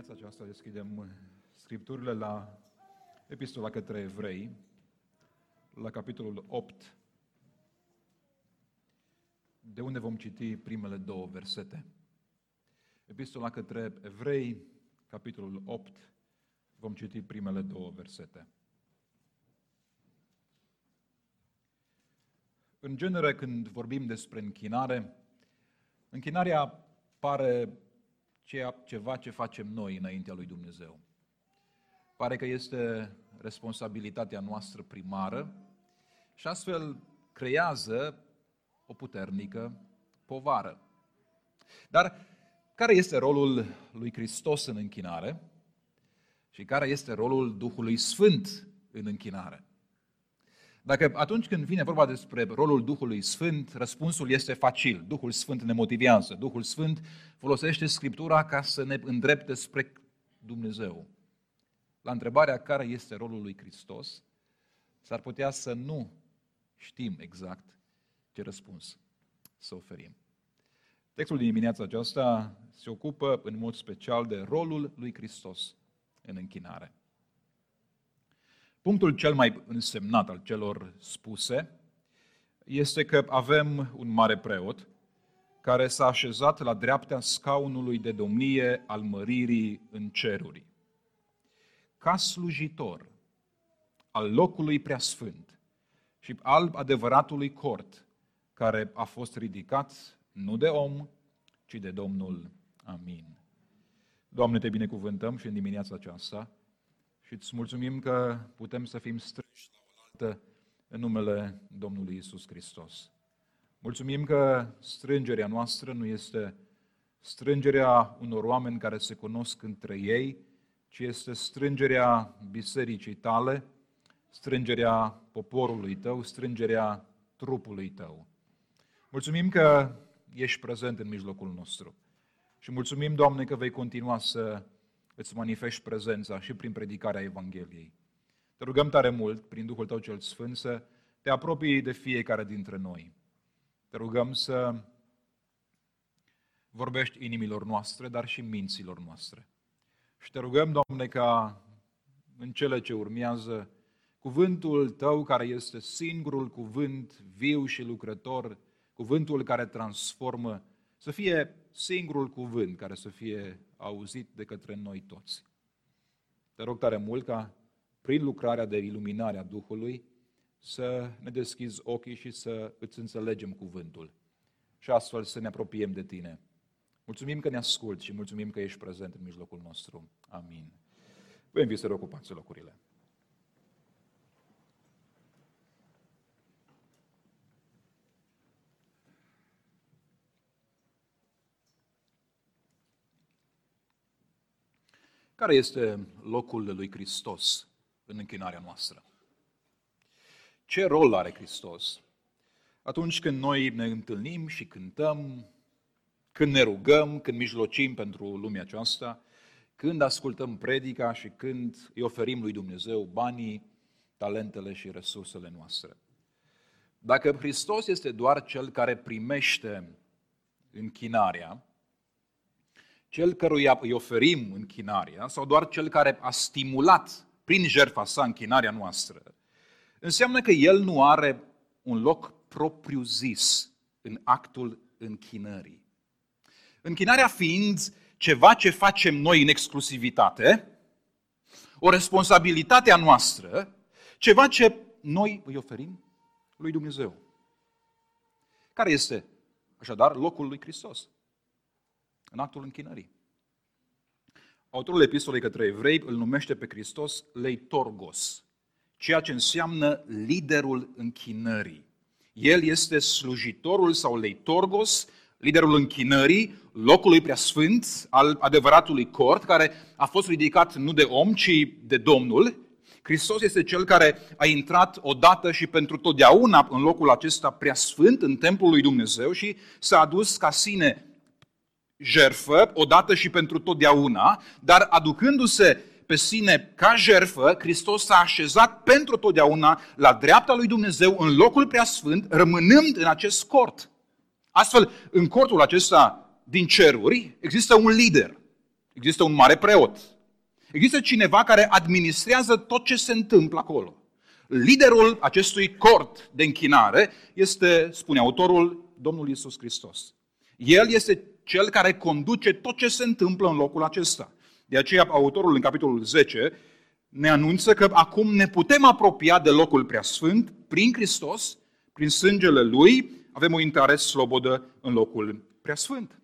dimineața aceasta deschidem scripturile la Epistola către Evrei, la capitolul 8, de unde vom citi primele două versete. Epistola către Evrei, capitolul 8, vom citi primele două versete. În genere, când vorbim despre închinare, închinarea pare ceea, ceva ce facem noi înaintea lui Dumnezeu. Pare că este responsabilitatea noastră primară și astfel creează o puternică povară. Dar care este rolul lui Hristos în închinare și care este rolul Duhului Sfânt în închinare? Dacă atunci când vine vorba despre rolul Duhului Sfânt, răspunsul este facil. Duhul Sfânt ne motivează. Duhul Sfânt folosește Scriptura ca să ne îndrepte spre Dumnezeu. La întrebarea care este rolul lui Hristos, s-ar putea să nu știm exact ce răspuns să oferim. Textul din dimineața aceasta se ocupă în mod special de rolul lui Hristos în închinare. Punctul cel mai însemnat al celor spuse este că avem un mare preot care s-a așezat la dreapta scaunului de domnie al măririi în ceruri. Ca slujitor al locului preasfânt și al adevăratului cort care a fost ridicat nu de om, ci de Domnul. Amin. Doamne, te binecuvântăm și în dimineața aceasta și îți mulțumim că putem să fim strânși la oaltă în numele Domnului Isus Hristos. Mulțumim că strângerea noastră nu este strângerea unor oameni care se cunosc între ei, ci este strângerea bisericii tale, strângerea poporului tău, strângerea trupului tău. Mulțumim că ești prezent în mijlocul nostru. Și mulțumim, Doamne, că vei continua să îți manifesti prezența și prin predicarea Evangheliei. Te rugăm tare mult, prin Duhul Tău cel Sfânt, să te apropii de fiecare dintre noi. Te rugăm să vorbești inimilor noastre, dar și minților noastre. Și te rugăm, Doamne, ca în cele ce urmează, cuvântul Tău, care este singurul cuvânt viu și lucrător, cuvântul care transformă, să fie singurul cuvânt care să fie auzit de către noi toți. Te rog tare mult ca prin lucrarea de iluminare a Duhului să ne deschizi ochii și să îți înțelegem cuvântul și astfel să ne apropiem de tine. Mulțumim că ne asculți și mulțumim că ești prezent în mijlocul nostru. Amin. Vă invit să reocupați locurile. Care este locul lui Hristos în închinarea noastră? Ce rol are Hristos atunci când noi ne întâlnim și cântăm, când ne rugăm, când mijlocim pentru lumea aceasta, când ascultăm predica și când îi oferim lui Dumnezeu banii, talentele și resursele noastre. Dacă Hristos este doar cel care primește închinarea, cel căruia îi oferim închinarea, sau doar cel care a stimulat prin jertfa sa închinarea noastră, înseamnă că el nu are un loc propriu-zis în actul închinării. Închinarea fiind ceva ce facem noi în exclusivitate, o responsabilitate a noastră, ceva ce noi îi oferim lui Dumnezeu. Care este, așadar, locul lui Hristos? În actul închinării. Autorul epistolei către evrei îl numește pe Hristos leitorgos, ceea ce înseamnă liderul închinării. El este slujitorul sau leitorgos, liderul închinării, locului preasfânt al adevăratului cort, care a fost ridicat nu de om, ci de Domnul. Hristos este cel care a intrat odată și pentru totdeauna în locul acesta preasfânt, în templul lui Dumnezeu și s-a adus ca sine jerfă, odată și pentru totdeauna, dar aducându-se pe sine ca jerfă, Hristos s-a așezat pentru totdeauna la dreapta lui Dumnezeu în locul preasfânt, rămânând în acest cort. Astfel, în cortul acesta din ceruri există un lider. Există un mare preot. Există cineva care administrează tot ce se întâmplă acolo. Liderul acestui cort de închinare este, spune autorul, Domnul Isus Hristos. El este cel care conduce tot ce se întâmplă în locul acesta. De aceea, autorul în capitolul 10 ne anunță că acum ne putem apropia de locul preasfânt prin Hristos, prin sângele Lui, avem o intrare slobodă în locul preasfânt.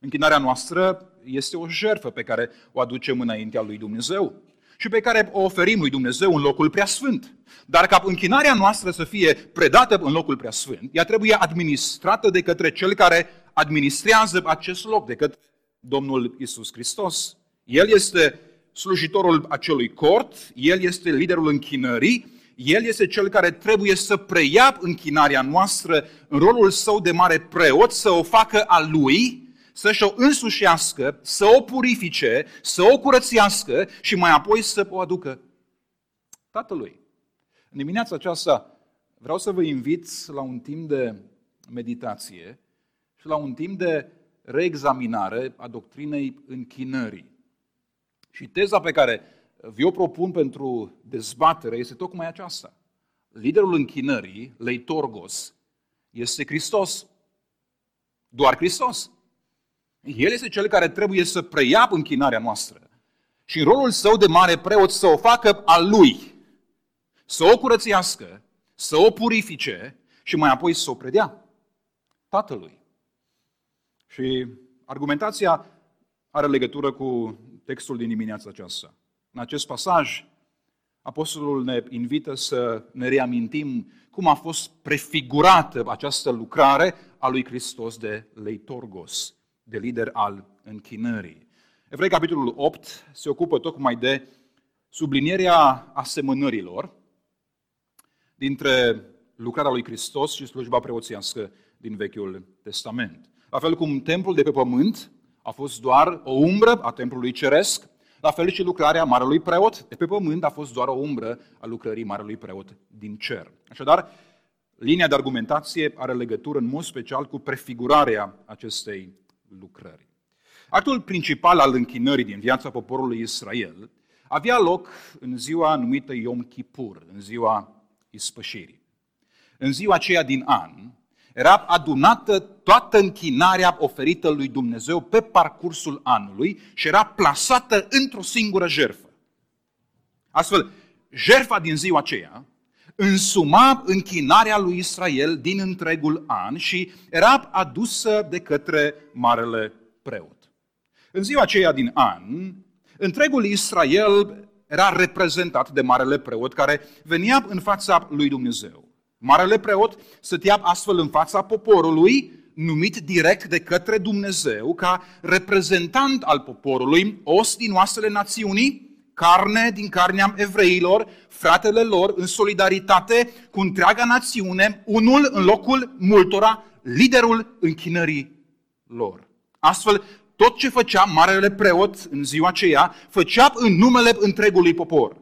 Închinarea noastră este o jertfă pe care o aducem înaintea lui Dumnezeu și pe care o oferim lui Dumnezeu în locul preasfânt. Dar ca închinarea noastră să fie predată în locul preasfânt, ea trebuie administrată de către cel care administrează acest loc, de către Domnul Isus Hristos. El este slujitorul acelui cort, el este liderul închinării, el este cel care trebuie să preia închinarea noastră în rolul său de mare preot, să o facă a lui, să-și o însușească, să o purifice, să o curățească și mai apoi să o aducă Tatălui. În dimineața aceasta vreau să vă invit la un timp de meditație și la un timp de reexaminare a doctrinei închinării. Și teza pe care vi-o propun pentru dezbatere este tocmai aceasta. Liderul închinării, Leitorgos, este Hristos. Doar Hristos. El este cel care trebuie să preia închinarea noastră și în rolul său de mare preot să o facă al lui, să o curățească, să o purifice și mai apoi să o predea Tatălui. Și argumentația are legătură cu textul din dimineața aceasta. În acest pasaj, Apostolul ne invită să ne reamintim cum a fost prefigurată această lucrare a lui Hristos de Leitorgos de lider al închinării. Evrei, capitolul 8, se ocupă tocmai de sublinierea asemănărilor dintre lucrarea lui Hristos și slujba preoțiască din Vechiul Testament. La fel cum templul de pe pământ a fost doar o umbră a templului ceresc, la fel și lucrarea Marelui Preot de pe pământ a fost doar o umbră a lucrării Marelui Preot din cer. Așadar, linia de argumentație are legătură în mod special cu prefigurarea acestei lucrări. Actul principal al închinării din viața poporului Israel avea loc în ziua numită Yom Kippur, în ziua ispășirii. În ziua aceea din an, era adunată toată închinarea oferită lui Dumnezeu pe parcursul anului și era plasată într-o singură jerfă. Astfel, jerfa din ziua aceea însuma închinarea lui Israel din întregul an și era adusă de către marele preot. În ziua aceea din an, întregul Israel era reprezentat de marele preot care venea în fața lui Dumnezeu. Marele preot stătea astfel în fața poporului, numit direct de către Dumnezeu ca reprezentant al poporului, os din oasele națiunii, carne din carnea evreilor, fratele lor, în solidaritate cu întreaga națiune, unul în locul multora, liderul închinării lor. Astfel, tot ce făcea marele preot în ziua aceea, făcea în numele întregului popor.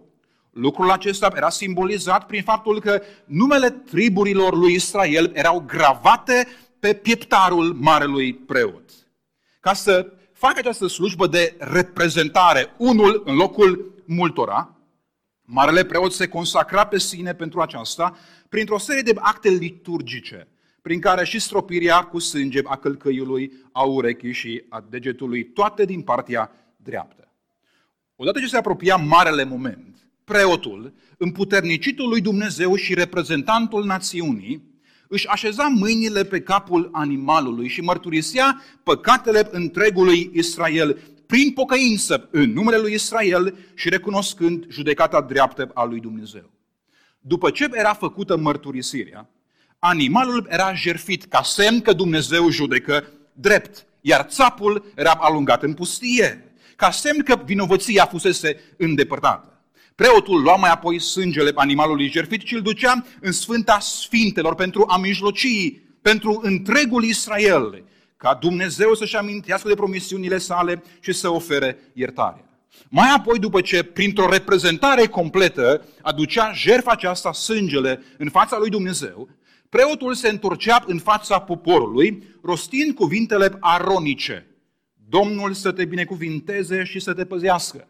Lucrul acesta era simbolizat prin faptul că numele triburilor lui Israel erau gravate pe pieptarul marelui preot. Ca să fac această slujbă de reprezentare, unul în locul multora, Marele preot se consacra pe sine pentru aceasta printr-o serie de acte liturgice, prin care și stropirea cu sânge a călcăiului, a urechii și a degetului, toate din partea dreaptă. Odată ce se apropia marele moment, preotul, împuternicitul lui Dumnezeu și reprezentantul națiunii, își așeza mâinile pe capul animalului și mărturisea păcatele întregului Israel prin pocăință în numele lui Israel și recunoscând judecata dreaptă a lui Dumnezeu. După ce era făcută mărturisirea, animalul era jerfit ca semn că Dumnezeu judecă drept, iar țapul era alungat în pustie, ca semn că vinovăția fusese îndepărtată. Preotul lua mai apoi sângele animalului jertfit și îl ducea în Sfânta Sfintelor pentru a mijloci pentru întregul Israel, ca Dumnezeu să-și amintească de promisiunile sale și să ofere iertare. Mai apoi, după ce, printr-o reprezentare completă, aducea jertfa aceasta sângele în fața lui Dumnezeu, preotul se întorcea în fața poporului, rostind cuvintele aronice. Domnul să te binecuvinteze și să te păzească.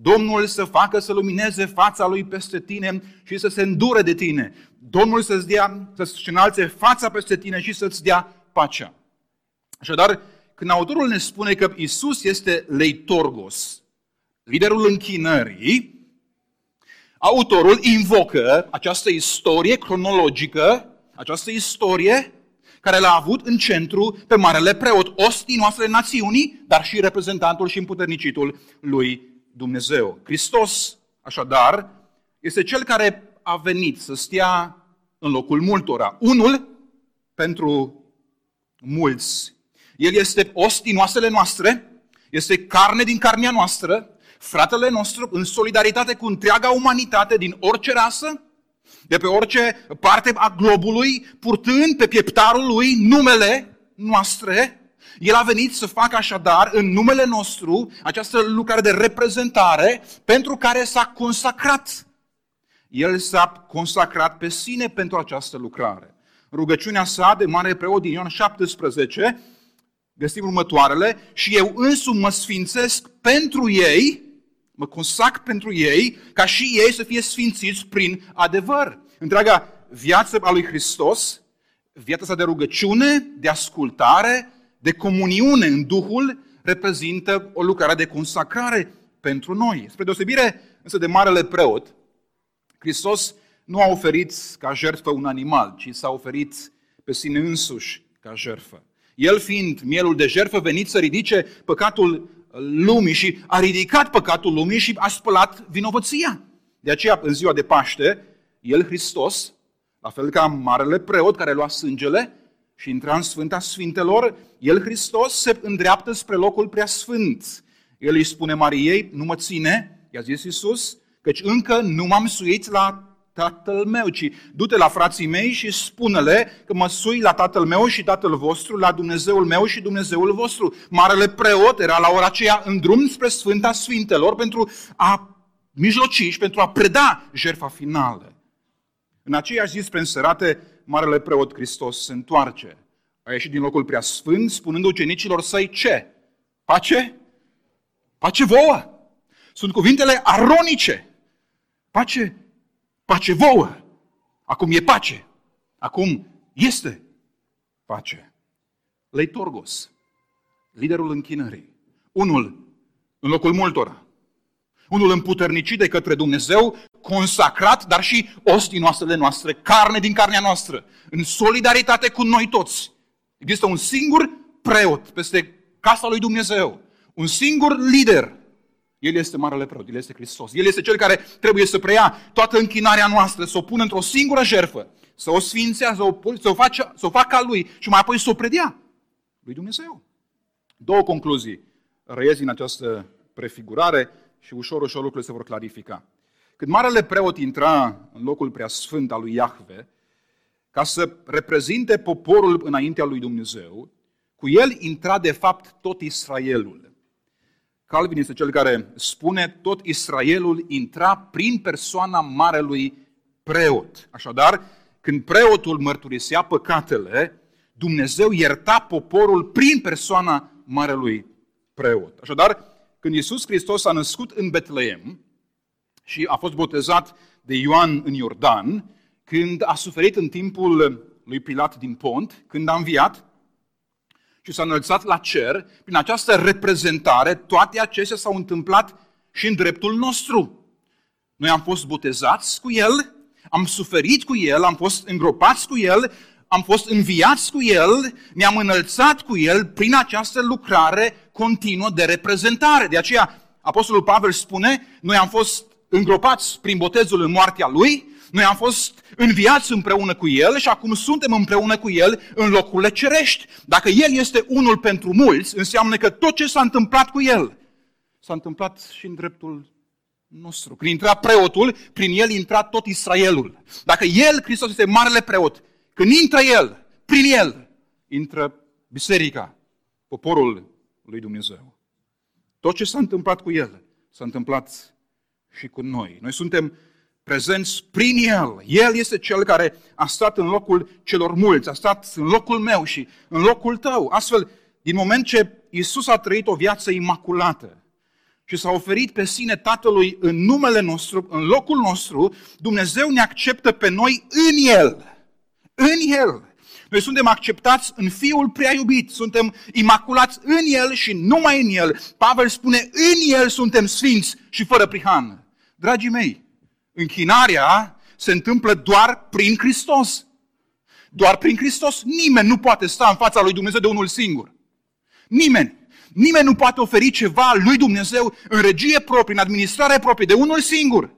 Domnul să facă să lumineze fața lui peste tine și să se îndure de tine. Domnul să-ți dea, să-ți înalțe fața peste tine și să-ți dea pacea. Așadar, când autorul ne spune că Isus este leitorgos, liderul închinării, autorul invocă această istorie cronologică, această istorie care l-a avut în centru pe marele preot, ostii noastre națiunii, dar și reprezentantul și împuternicitul lui Dumnezeu. Hristos, așadar, este cel care a venit să stea în locul multora. Unul pentru mulți. El este os din oasele noastre, este carne din carnea noastră, fratele nostru în solidaritate cu întreaga umanitate din orice rasă, de pe orice parte a globului, purtând pe pieptarul lui numele noastre. El a venit să facă așadar în numele nostru această lucrare de reprezentare pentru care s-a consacrat. El s-a consacrat pe sine pentru această lucrare. Rugăciunea sa de mare preot din Ioan 17 găsim următoarele și eu însumi mă sfințesc pentru ei, mă consac pentru ei, ca și ei să fie sfințiți prin adevăr. Întreaga viață a lui Hristos, viața sa de rugăciune, de ascultare, de comuniune în Duhul, reprezintă o lucrare de consacrare pentru noi. Spre deosebire însă de marele preot, Hristos nu a oferit ca jertfă un animal, ci s-a oferit pe sine însuși ca jertfă. El fiind mielul de jertfă venit să ridice păcatul lumii și a ridicat păcatul lumii și a spălat vinovăția. De aceea, în ziua de Paște, El, Hristos, la fel ca marele preot care lua sângele și intra în Sfânta Sfintelor, El, Hristos, se îndreaptă spre locul preasfânt. El îi spune Mariei, nu mă ține, i-a zis Iisus, căci încă nu m-am suit la tatăl meu, ci du-te la frații mei și spune-le că mă sui la tatăl meu și tatăl vostru, la Dumnezeul meu și Dumnezeul vostru. Marele preot era la ora aceea în drum spre Sfânta Sfintelor pentru a mijloci și pentru a preda jertfa finală. În aceeași zi spre înserate, Marele Preot Hristos se întoarce. A ieșit din locul prea sfânt, spunând ucenicilor săi ce? Pace? Pace vouă! Sunt cuvintele aronice. Pace Pace vouă! Acum e pace. Acum este pace. Leitorgos, liderul închinării. Unul în locul multora. Unul împuternicit de către Dumnezeu, consacrat, dar și ostinoasele noastre, carne din carnea noastră, în solidaritate cu noi toți. Există un singur preot peste casa lui Dumnezeu, un singur lider el este Marele Preot, El este Hristos. El este Cel care trebuie să preia toată închinarea noastră, să o pună într-o singură jertfă, să o sfințea, să o, să o, face, să o facă a Lui și mai apoi să o predea lui Dumnezeu. Două concluzii răiesc din această prefigurare și ușor, ușor lucrurile se vor clarifica. Când Marele Preot intra în locul preasfânt al lui Iahve, ca să reprezinte poporul înaintea lui Dumnezeu, cu el intra de fapt tot Israelul. Calvin este cel care spune tot Israelul intra prin persoana marelui preot. Așadar, când preotul mărturisea păcatele, Dumnezeu ierta poporul prin persoana marelui preot. Așadar, când Iisus Hristos a născut în Betleem și a fost botezat de Ioan în Iordan, când a suferit în timpul lui Pilat din Pont, când a înviat, și s-a înălțat la cer, prin această reprezentare, toate acestea s-au întâmplat și în dreptul nostru. Noi am fost botezați cu El, am suferit cu El, am fost îngropați cu El, am fost înviați cu El, ne-am înălțat cu El prin această lucrare continuă de reprezentare. De aceea, Apostolul Pavel spune, noi am fost îngropați prin botezul în moartea Lui, noi am fost înviați împreună cu El și acum suntem împreună cu El în locurile cerești. Dacă El este unul pentru mulți, înseamnă că tot ce s-a întâmplat cu El s-a întâmplat și în dreptul nostru. Când intra preotul, prin El intra tot Israelul. Dacă El, Hristos, este marele preot, când intră El, prin El, intră biserica, poporul lui Dumnezeu. Tot ce s-a întâmplat cu El s-a întâmplat și cu noi. Noi suntem prezenți prin El. El este Cel care a stat în locul celor mulți, a stat în locul meu și în locul tău. Astfel, din moment ce Isus a trăit o viață imaculată și s-a oferit pe sine Tatălui în numele nostru, în locul nostru, Dumnezeu ne acceptă pe noi în El. În El. Noi suntem acceptați în Fiul prea iubit, suntem imaculați în El și numai în El. Pavel spune, în El suntem sfinți și fără prihan. Dragii mei, închinarea se întâmplă doar prin Hristos. Doar prin Hristos nimeni nu poate sta în fața lui Dumnezeu de unul singur. Nimeni. Nimeni nu poate oferi ceva lui Dumnezeu în regie proprie, în administrare proprie, de unul singur.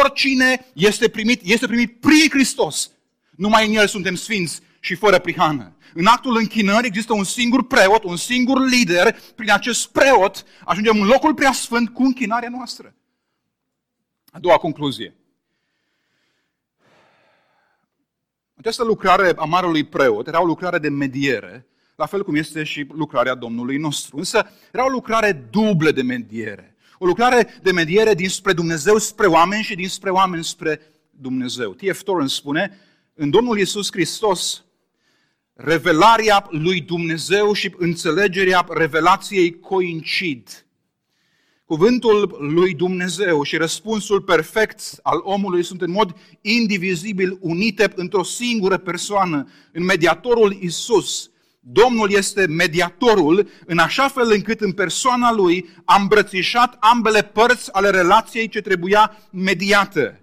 Oricine este primit, este primit prin Hristos. Numai în El suntem sfinți și fără prihană. În actul închinării există un singur preot, un singur lider. Prin acest preot ajungem în locul preasfânt cu închinarea noastră. A doua concluzie. Această lucrare a marelui preot era o lucrare de mediere, la fel cum este și lucrarea Domnului nostru. Însă era o lucrare dublă de mediere. O lucrare de mediere dinspre Dumnezeu spre oameni și dinspre oameni spre Dumnezeu. T.F. Torrance spune, în Domnul Iisus Hristos, revelarea lui Dumnezeu și înțelegerea revelației coincid. Cuvântul lui Dumnezeu și răspunsul perfect al omului sunt în mod indivizibil unite într-o singură persoană, în mediatorul Isus. Domnul este mediatorul în așa fel încât în persoana lui a îmbrățișat ambele părți ale relației ce trebuia mediată.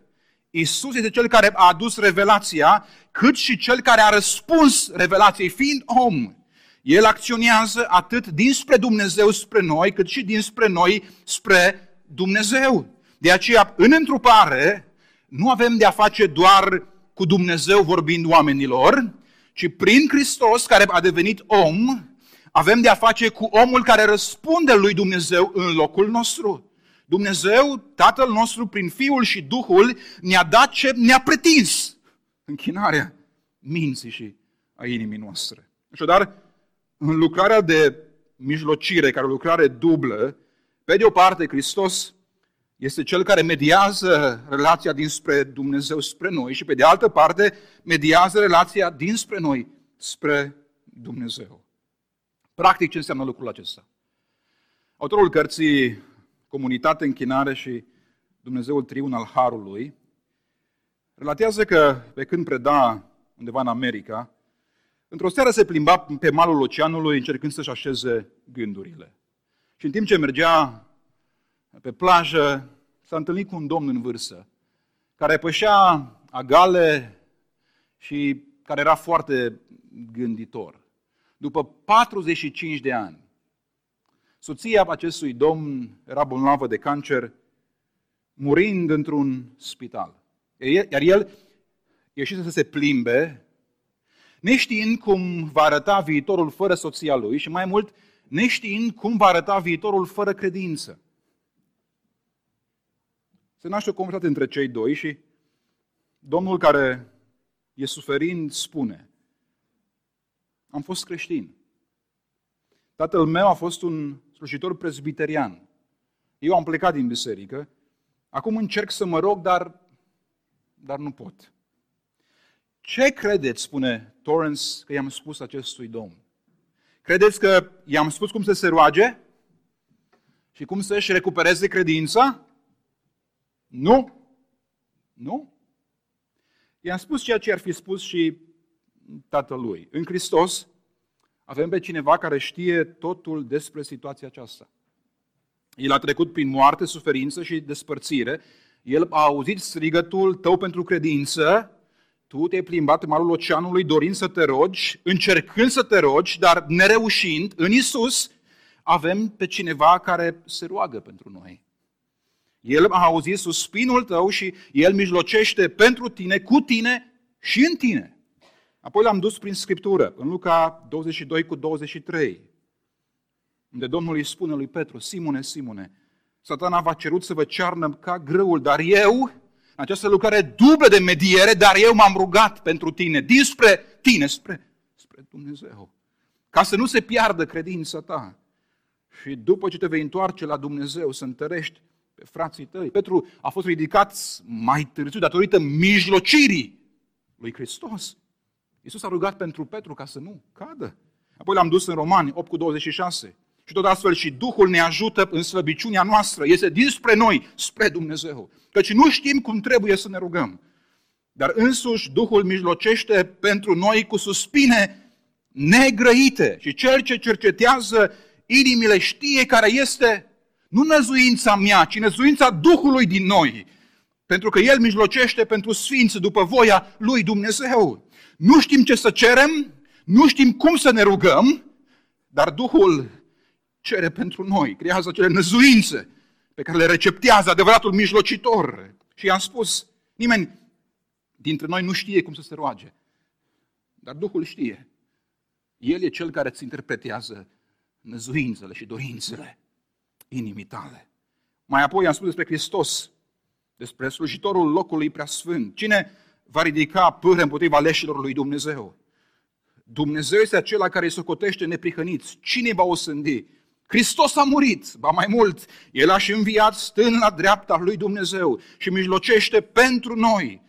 Isus este cel care a adus revelația, cât și cel care a răspuns revelației, fiind om. El acționează atât dinspre Dumnezeu spre noi, cât și dinspre noi spre Dumnezeu. De aceea, în întrupare, nu avem de a face doar cu Dumnezeu vorbind oamenilor, ci prin Hristos, care a devenit om, avem de a face cu omul care răspunde lui Dumnezeu în locul nostru. Dumnezeu, Tatăl nostru, prin Fiul și Duhul, ne-a dat ce ne-a pretins. Închinarea minții și a inimii noastre. Așadar, în lucrarea de mijlocire, care o lucrare dublă, pe de o parte, Hristos este cel care mediază relația dinspre Dumnezeu spre noi și pe de altă parte mediază relația dinspre noi spre Dumnezeu. Practic, ce înseamnă lucrul acesta? Autorul cărții Comunitate, Închinare și Dumnezeul Triun al Harului relatează că pe când preda undeva în America, într-o seară se plimba pe malul oceanului încercând să-și așeze gândurile. Și în timp ce mergea pe plajă, s-a întâlnit cu un domn în vârstă, care pășea agale și care era foarte gânditor. După 45 de ani, soția acestui domn era bolnavă de cancer, murind într-un spital. Iar el ieșise să se plimbe, neștiind cum va arăta viitorul fără soția lui și mai mult, neștiind cum va arăta viitorul fără credință. Se naște o conversație între cei doi și Domnul care e suferind spune, am fost creștin. Tatăl meu a fost un slujitor presbiterian. Eu am plecat din biserică. Acum încerc să mă rog, dar, dar nu pot. Ce credeți, spune Torrance, că i-am spus acestui domn? Credeți că i-am spus cum să se roage? Și cum să-și recupereze credința? Nu. Nu. I-am spus ceea ce ar fi spus și tatălui. În Hristos avem pe cineva care știe totul despre situația aceasta. El a trecut prin moarte, suferință și despărțire. El a auzit strigătul tău pentru credință. Tu te-ai plimbat în malul oceanului dorind să te rogi, încercând să te rogi, dar nereușind. În Isus avem pe cineva care se roagă pentru noi. El a auzit suspinul tău și El mijlocește pentru tine, cu tine și în tine. Apoi l-am dus prin Scriptură, în Luca 22 cu 23, unde Domnul îi spune lui Petru, Simone, Simone, satana v-a cerut să vă cearnă ca grâul, dar eu, în această lucrare dublă de mediere, dar eu m-am rugat pentru tine, dinspre tine, spre, spre Dumnezeu, ca să nu se piardă credința ta. Și după ce te vei întoarce la Dumnezeu, să întărești pe frații tăi. Petru a fost ridicat mai târziu datorită mijlocirii lui Hristos. Iisus a rugat pentru Petru ca să nu cadă. Apoi l-am dus în Romani 8 cu 26. Și tot astfel și Duhul ne ajută în slăbiciunea noastră. Este dinspre noi, spre Dumnezeu. Căci nu știm cum trebuie să ne rugăm. Dar însuși Duhul mijlocește pentru noi cu suspine negrăite. Și cel ce cercetează inimile știe care este nu năzuința mea, ci năzuința Duhului din noi. Pentru că El mijlocește pentru sfinți după voia lui Dumnezeu. Nu știm ce să cerem, nu știm cum să ne rugăm, dar Duhul cere pentru noi, creează acele năzuințe pe care le receptează adevăratul mijlocitor. Și i-am spus, nimeni dintre noi nu știe cum să se roage, dar Duhul știe. El e cel care îți interpretează năzuințele și dorințele inimii tale. Mai apoi am spus despre Hristos, despre slujitorul locului preasfânt. Cine va ridica pâră împotriva leșilor lui Dumnezeu? Dumnezeu este acela care îi socotește neprihăniți. Cine va osândi? Hristos a murit, ba mai mult, El a și înviat stând la dreapta lui Dumnezeu și mijlocește pentru noi.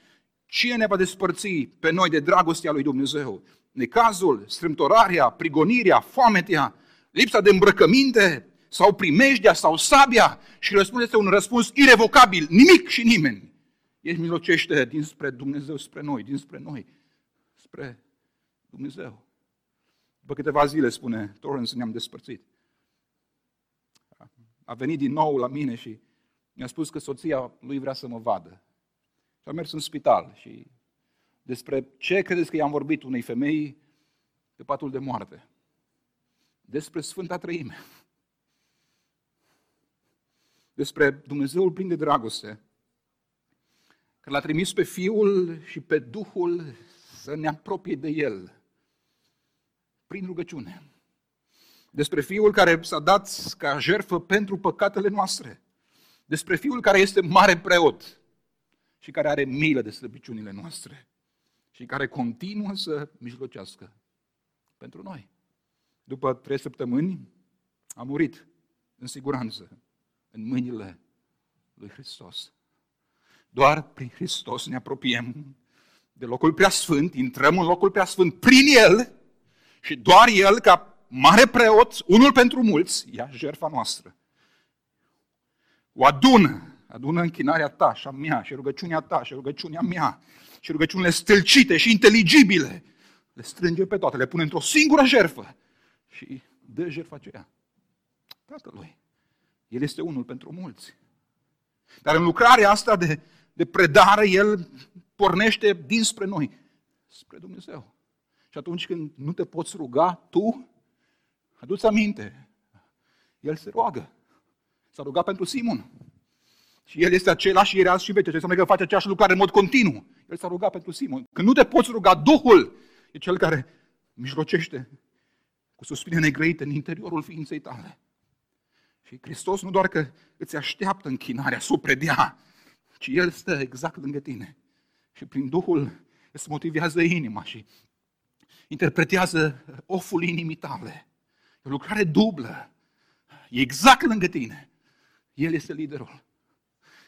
Cine ne va despărți pe noi de dragostea lui Dumnezeu? Necazul, strâmtorarea, prigonirea, foametea, lipsa de îmbrăcăminte sau primejdea sau sabia? Și răspunsul este un răspuns irevocabil, nimic și nimeni. El mijlocește dinspre Dumnezeu spre noi, dinspre noi, spre Dumnezeu. După câteva zile, spune Torrance, ne-am despărțit. A venit din nou la mine și mi-a spus că soția lui vrea să mă vadă. Și am mers în spital și despre ce credeți că i-am vorbit unei femei pe patul de moarte? Despre Sfânta Trăime. Despre Dumnezeul plin de dragoste, că l-a trimis pe Fiul și pe Duhul să ne apropie de El prin rugăciune. Despre Fiul care s-a dat ca jertfă pentru păcatele noastre. Despre Fiul care este mare preot și care are milă de slăbiciunile noastre și care continuă să mijlocească pentru noi. După trei săptămâni a murit în siguranță în mâinile lui Hristos. Doar prin Hristos ne apropiem de locul preasfânt, intrăm în locul preasfânt prin El și doar El, ca mare preot, unul pentru mulți, ia jertfa noastră. O adună, adună închinarea ta și a mea, și rugăciunea ta, și rugăciunea mea, și rugăciunile stâlcite și inteligibile. Le strânge pe toate, le pune într-o singură jertfă și dă jertfa aceea Tatălui. El este unul pentru mulți. Dar în lucrarea asta de, de predare, El pornește dinspre noi, spre Dumnezeu. Și atunci când nu te poți ruga, tu, aduți aminte, El se roagă. S-a rugat pentru Simon. Și El este același ieri azi și vece. Ce înseamnă că face aceeași lucrare în mod continuu. El s-a rugat pentru Simon. Când nu te poți ruga, Duhul e Cel care mijlocește cu suspine negrăite în interiorul ființei tale. Și Hristos nu doar că îți așteaptă închinarea să o predea, ci El stă exact lângă tine. Și prin Duhul îți motivează inima și interpretează oful inimii tale. E o lucrare dublă. E exact lângă tine. El este liderul.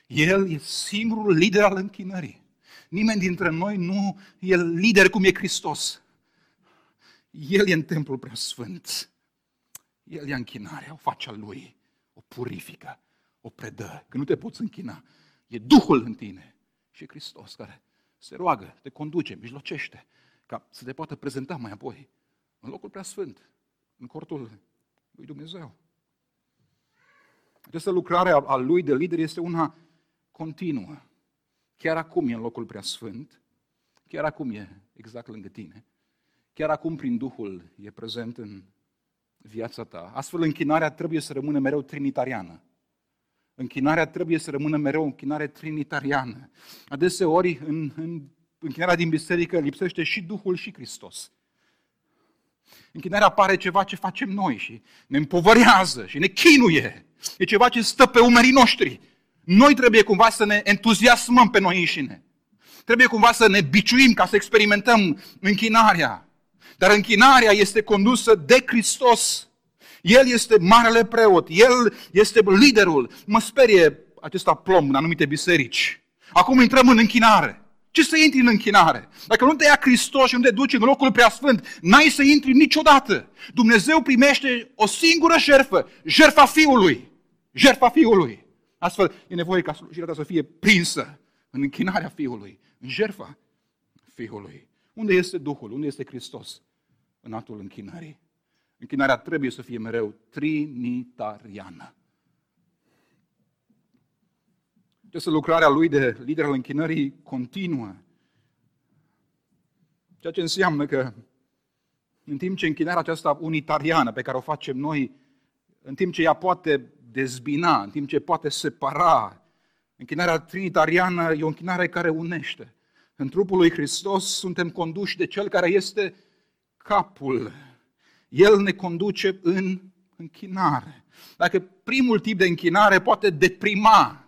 El e singurul lider al închinării. Nimeni dintre noi nu e lider cum e Hristos. El e în templul prea sfânt. El ia închinarea, o face a Lui, o purifică, o predă. Că nu te poți închina. E Duhul în tine și Hristos care se roagă, te conduce, mijlocește, ca să te poată prezenta mai apoi în locul prea sfânt, în cortul lui Dumnezeu. Această lucrare a lui de lider este una continuă. Chiar acum e în locul prea sfânt, chiar acum e exact lângă tine, chiar acum prin Duhul e prezent în viața ta. Astfel, închinarea trebuie să rămână mereu trinitariană. Închinarea trebuie să rămână mereu închinare trinitariană. Adeseori, în, în închinarea din biserică lipsește și Duhul și Hristos. Închinarea pare ceva ce facem noi și ne împovărează și ne chinuie. E ceva ce stă pe umerii noștri. Noi trebuie cumva să ne entuziasmăm pe noi înșine. Trebuie cumva să ne biciuim ca să experimentăm închinarea. Dar închinarea este condusă de Hristos. El este marele preot, El este liderul. Mă sperie acest aplomb în anumite biserici. Acum intrăm în închinare. Ce să intri în închinare? Dacă nu te ia Hristos și nu te duci în locul preasfânt, n-ai să intri niciodată. Dumnezeu primește o singură jertfă, jertfa Fiului. Jertfa Fiului. Astfel, e nevoie ca slujirea ta să fie prinsă în închinarea Fiului, în jertfa Fiului. Unde este Duhul? Unde este Hristos? În actul închinării. Închinarea trebuie să fie mereu trinitariană. Această lucrarea lui de lider al închinării continuă. Ceea ce înseamnă că în timp ce închinarea aceasta unitariană pe care o facem noi, în timp ce ea poate dezbina, în timp ce poate separa, închinarea trinitariană e o închinare care unește. În trupul lui Hristos suntem conduși de Cel care este capul. El ne conduce în închinare. Dacă primul tip de închinare poate deprima,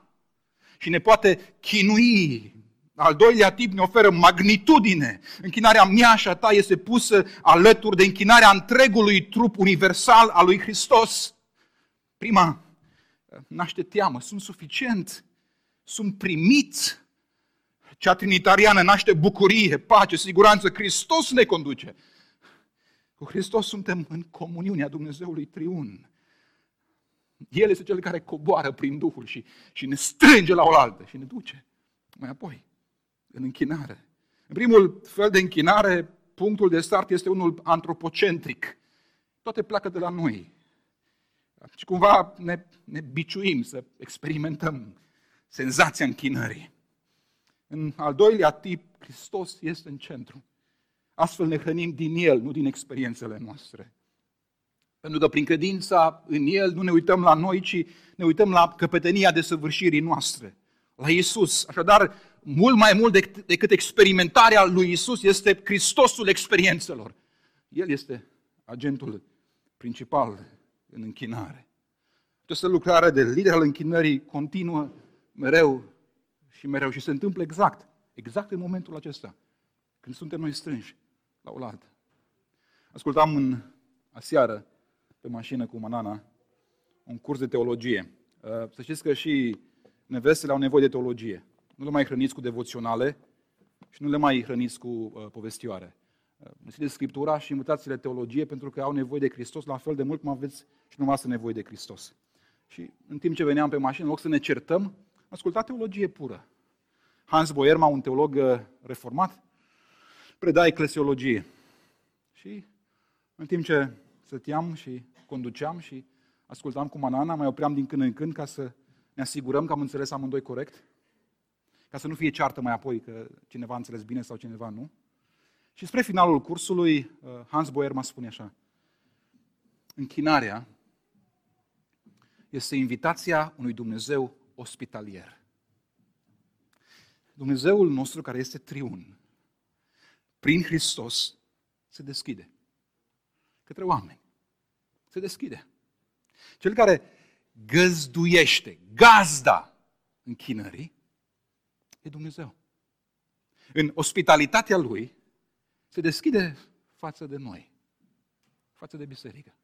și ne poate chinui. Al doilea tip ne oferă magnitudine. Închinarea mea și a ta este pusă alături de închinarea întregului trup universal al lui Hristos. Prima naște teamă, sunt suficient, sunt primit. Cea trinitariană naște bucurie, pace, siguranță. Hristos ne conduce. Cu Hristos suntem în comuniunea Dumnezeului Triun. El este cel care coboară prin Duhul și, și ne strânge la oaltă și ne duce. Mai apoi, în închinare. În primul fel de închinare, punctul de start este unul antropocentric. Toate pleacă de la noi. Și cumva ne, ne biciuim să experimentăm senzația închinării. În al doilea tip, Hristos este în centru. Astfel ne hrănim din El, nu din experiențele noastre. Pentru că prin credința în El nu ne uităm la noi, ci ne uităm la căpetenia de săvârșirii noastre, la Isus. Așadar, mult mai mult decât experimentarea lui Isus este Hristosul experiențelor. El este agentul principal în închinare. Această lucrare de lider al închinării continuă mereu și mereu și se întâmplă exact, exact în momentul acesta, când suntem noi strânși la oaltă. Ascultam în aseară pe mașină cu Manana un curs de teologie. Uh, să știți că și nevestele au nevoie de teologie. Nu le mai hrăniți cu devoționale și nu le mai hrăniți cu uh, povestioare. Uh, Deschideți Scriptura și învățați-le teologie pentru că au nevoie de Hristos la fel de mult cum aveți și dumneavoastră nevoie de Hristos. Și în timp ce veneam pe mașină, în loc să ne certăm, asculta teologie pură. Hans Boerma, un teolog reformat, preda eclesiologie. Și în timp ce stăteam și conduceam și ascultam cu Manana, mai opream din când în când ca să ne asigurăm că am înțeles amândoi corect, ca să nu fie ceartă mai apoi că cineva a înțeles bine sau cineva nu. Și spre finalul cursului, uh, Hans Boerma spune așa, închinarea este invitația unui Dumnezeu ospitalier. Dumnezeul nostru care este triun, prin Hristos, se deschide către oameni se deschide. Cel care găzduiește, gazda închinării, e Dumnezeu. În ospitalitatea Lui se deschide față de noi, față de biserică.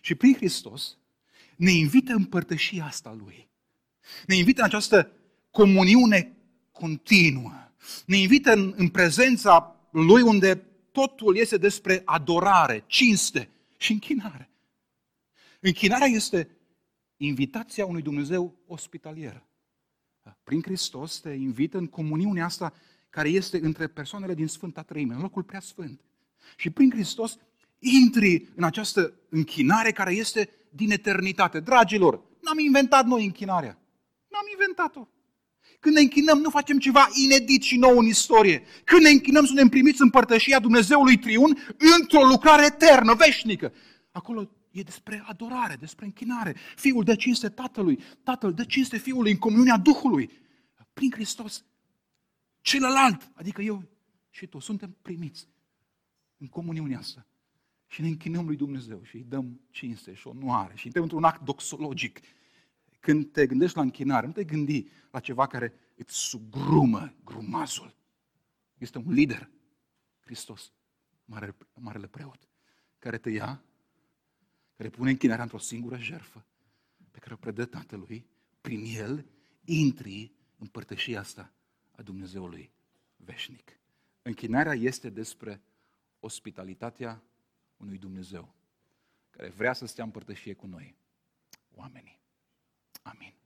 Și prin Hristos ne invită în părtășia asta Lui. Ne invită în această comuniune continuă. Ne invită în, în prezența Lui unde totul este despre adorare, cinste și închinare. Închinarea este invitația unui Dumnezeu ospitalier. Prin Hristos te invită în comuniunea asta care este între persoanele din Sfânta Treime, în locul prea sfânt. Și prin Hristos intri în această închinare care este din eternitate. Dragilor, n-am inventat noi închinarea. N-am inventat-o. Când ne închinăm, nu facem ceva inedit și nou în istorie. Când ne închinăm, suntem primiți în părtășia Dumnezeului Triun într-o lucrare eternă, veșnică. Acolo E despre adorare, despre închinare. Fiul dă cinste Tatălui, Tatăl dă cinste Fiului în comuniunea Duhului. Prin Hristos, celălalt, adică eu și tu, suntem primiți în comuniunea asta. Și ne închinăm lui Dumnezeu și îi dăm cinste și onoare și suntem într-un act doxologic. Când te gândești la închinare, nu te gândi la ceva care îți sugrumă grumazul. Este un lider, Hristos, marele, marele preot, care te ia repune închinarea într-o singură jertfă pe care o predă Tatălui, prin el intri în părtășia asta a Dumnezeului veșnic. Închinarea este despre ospitalitatea unui Dumnezeu care vrea să stea în părtășie cu noi, oamenii. Amin.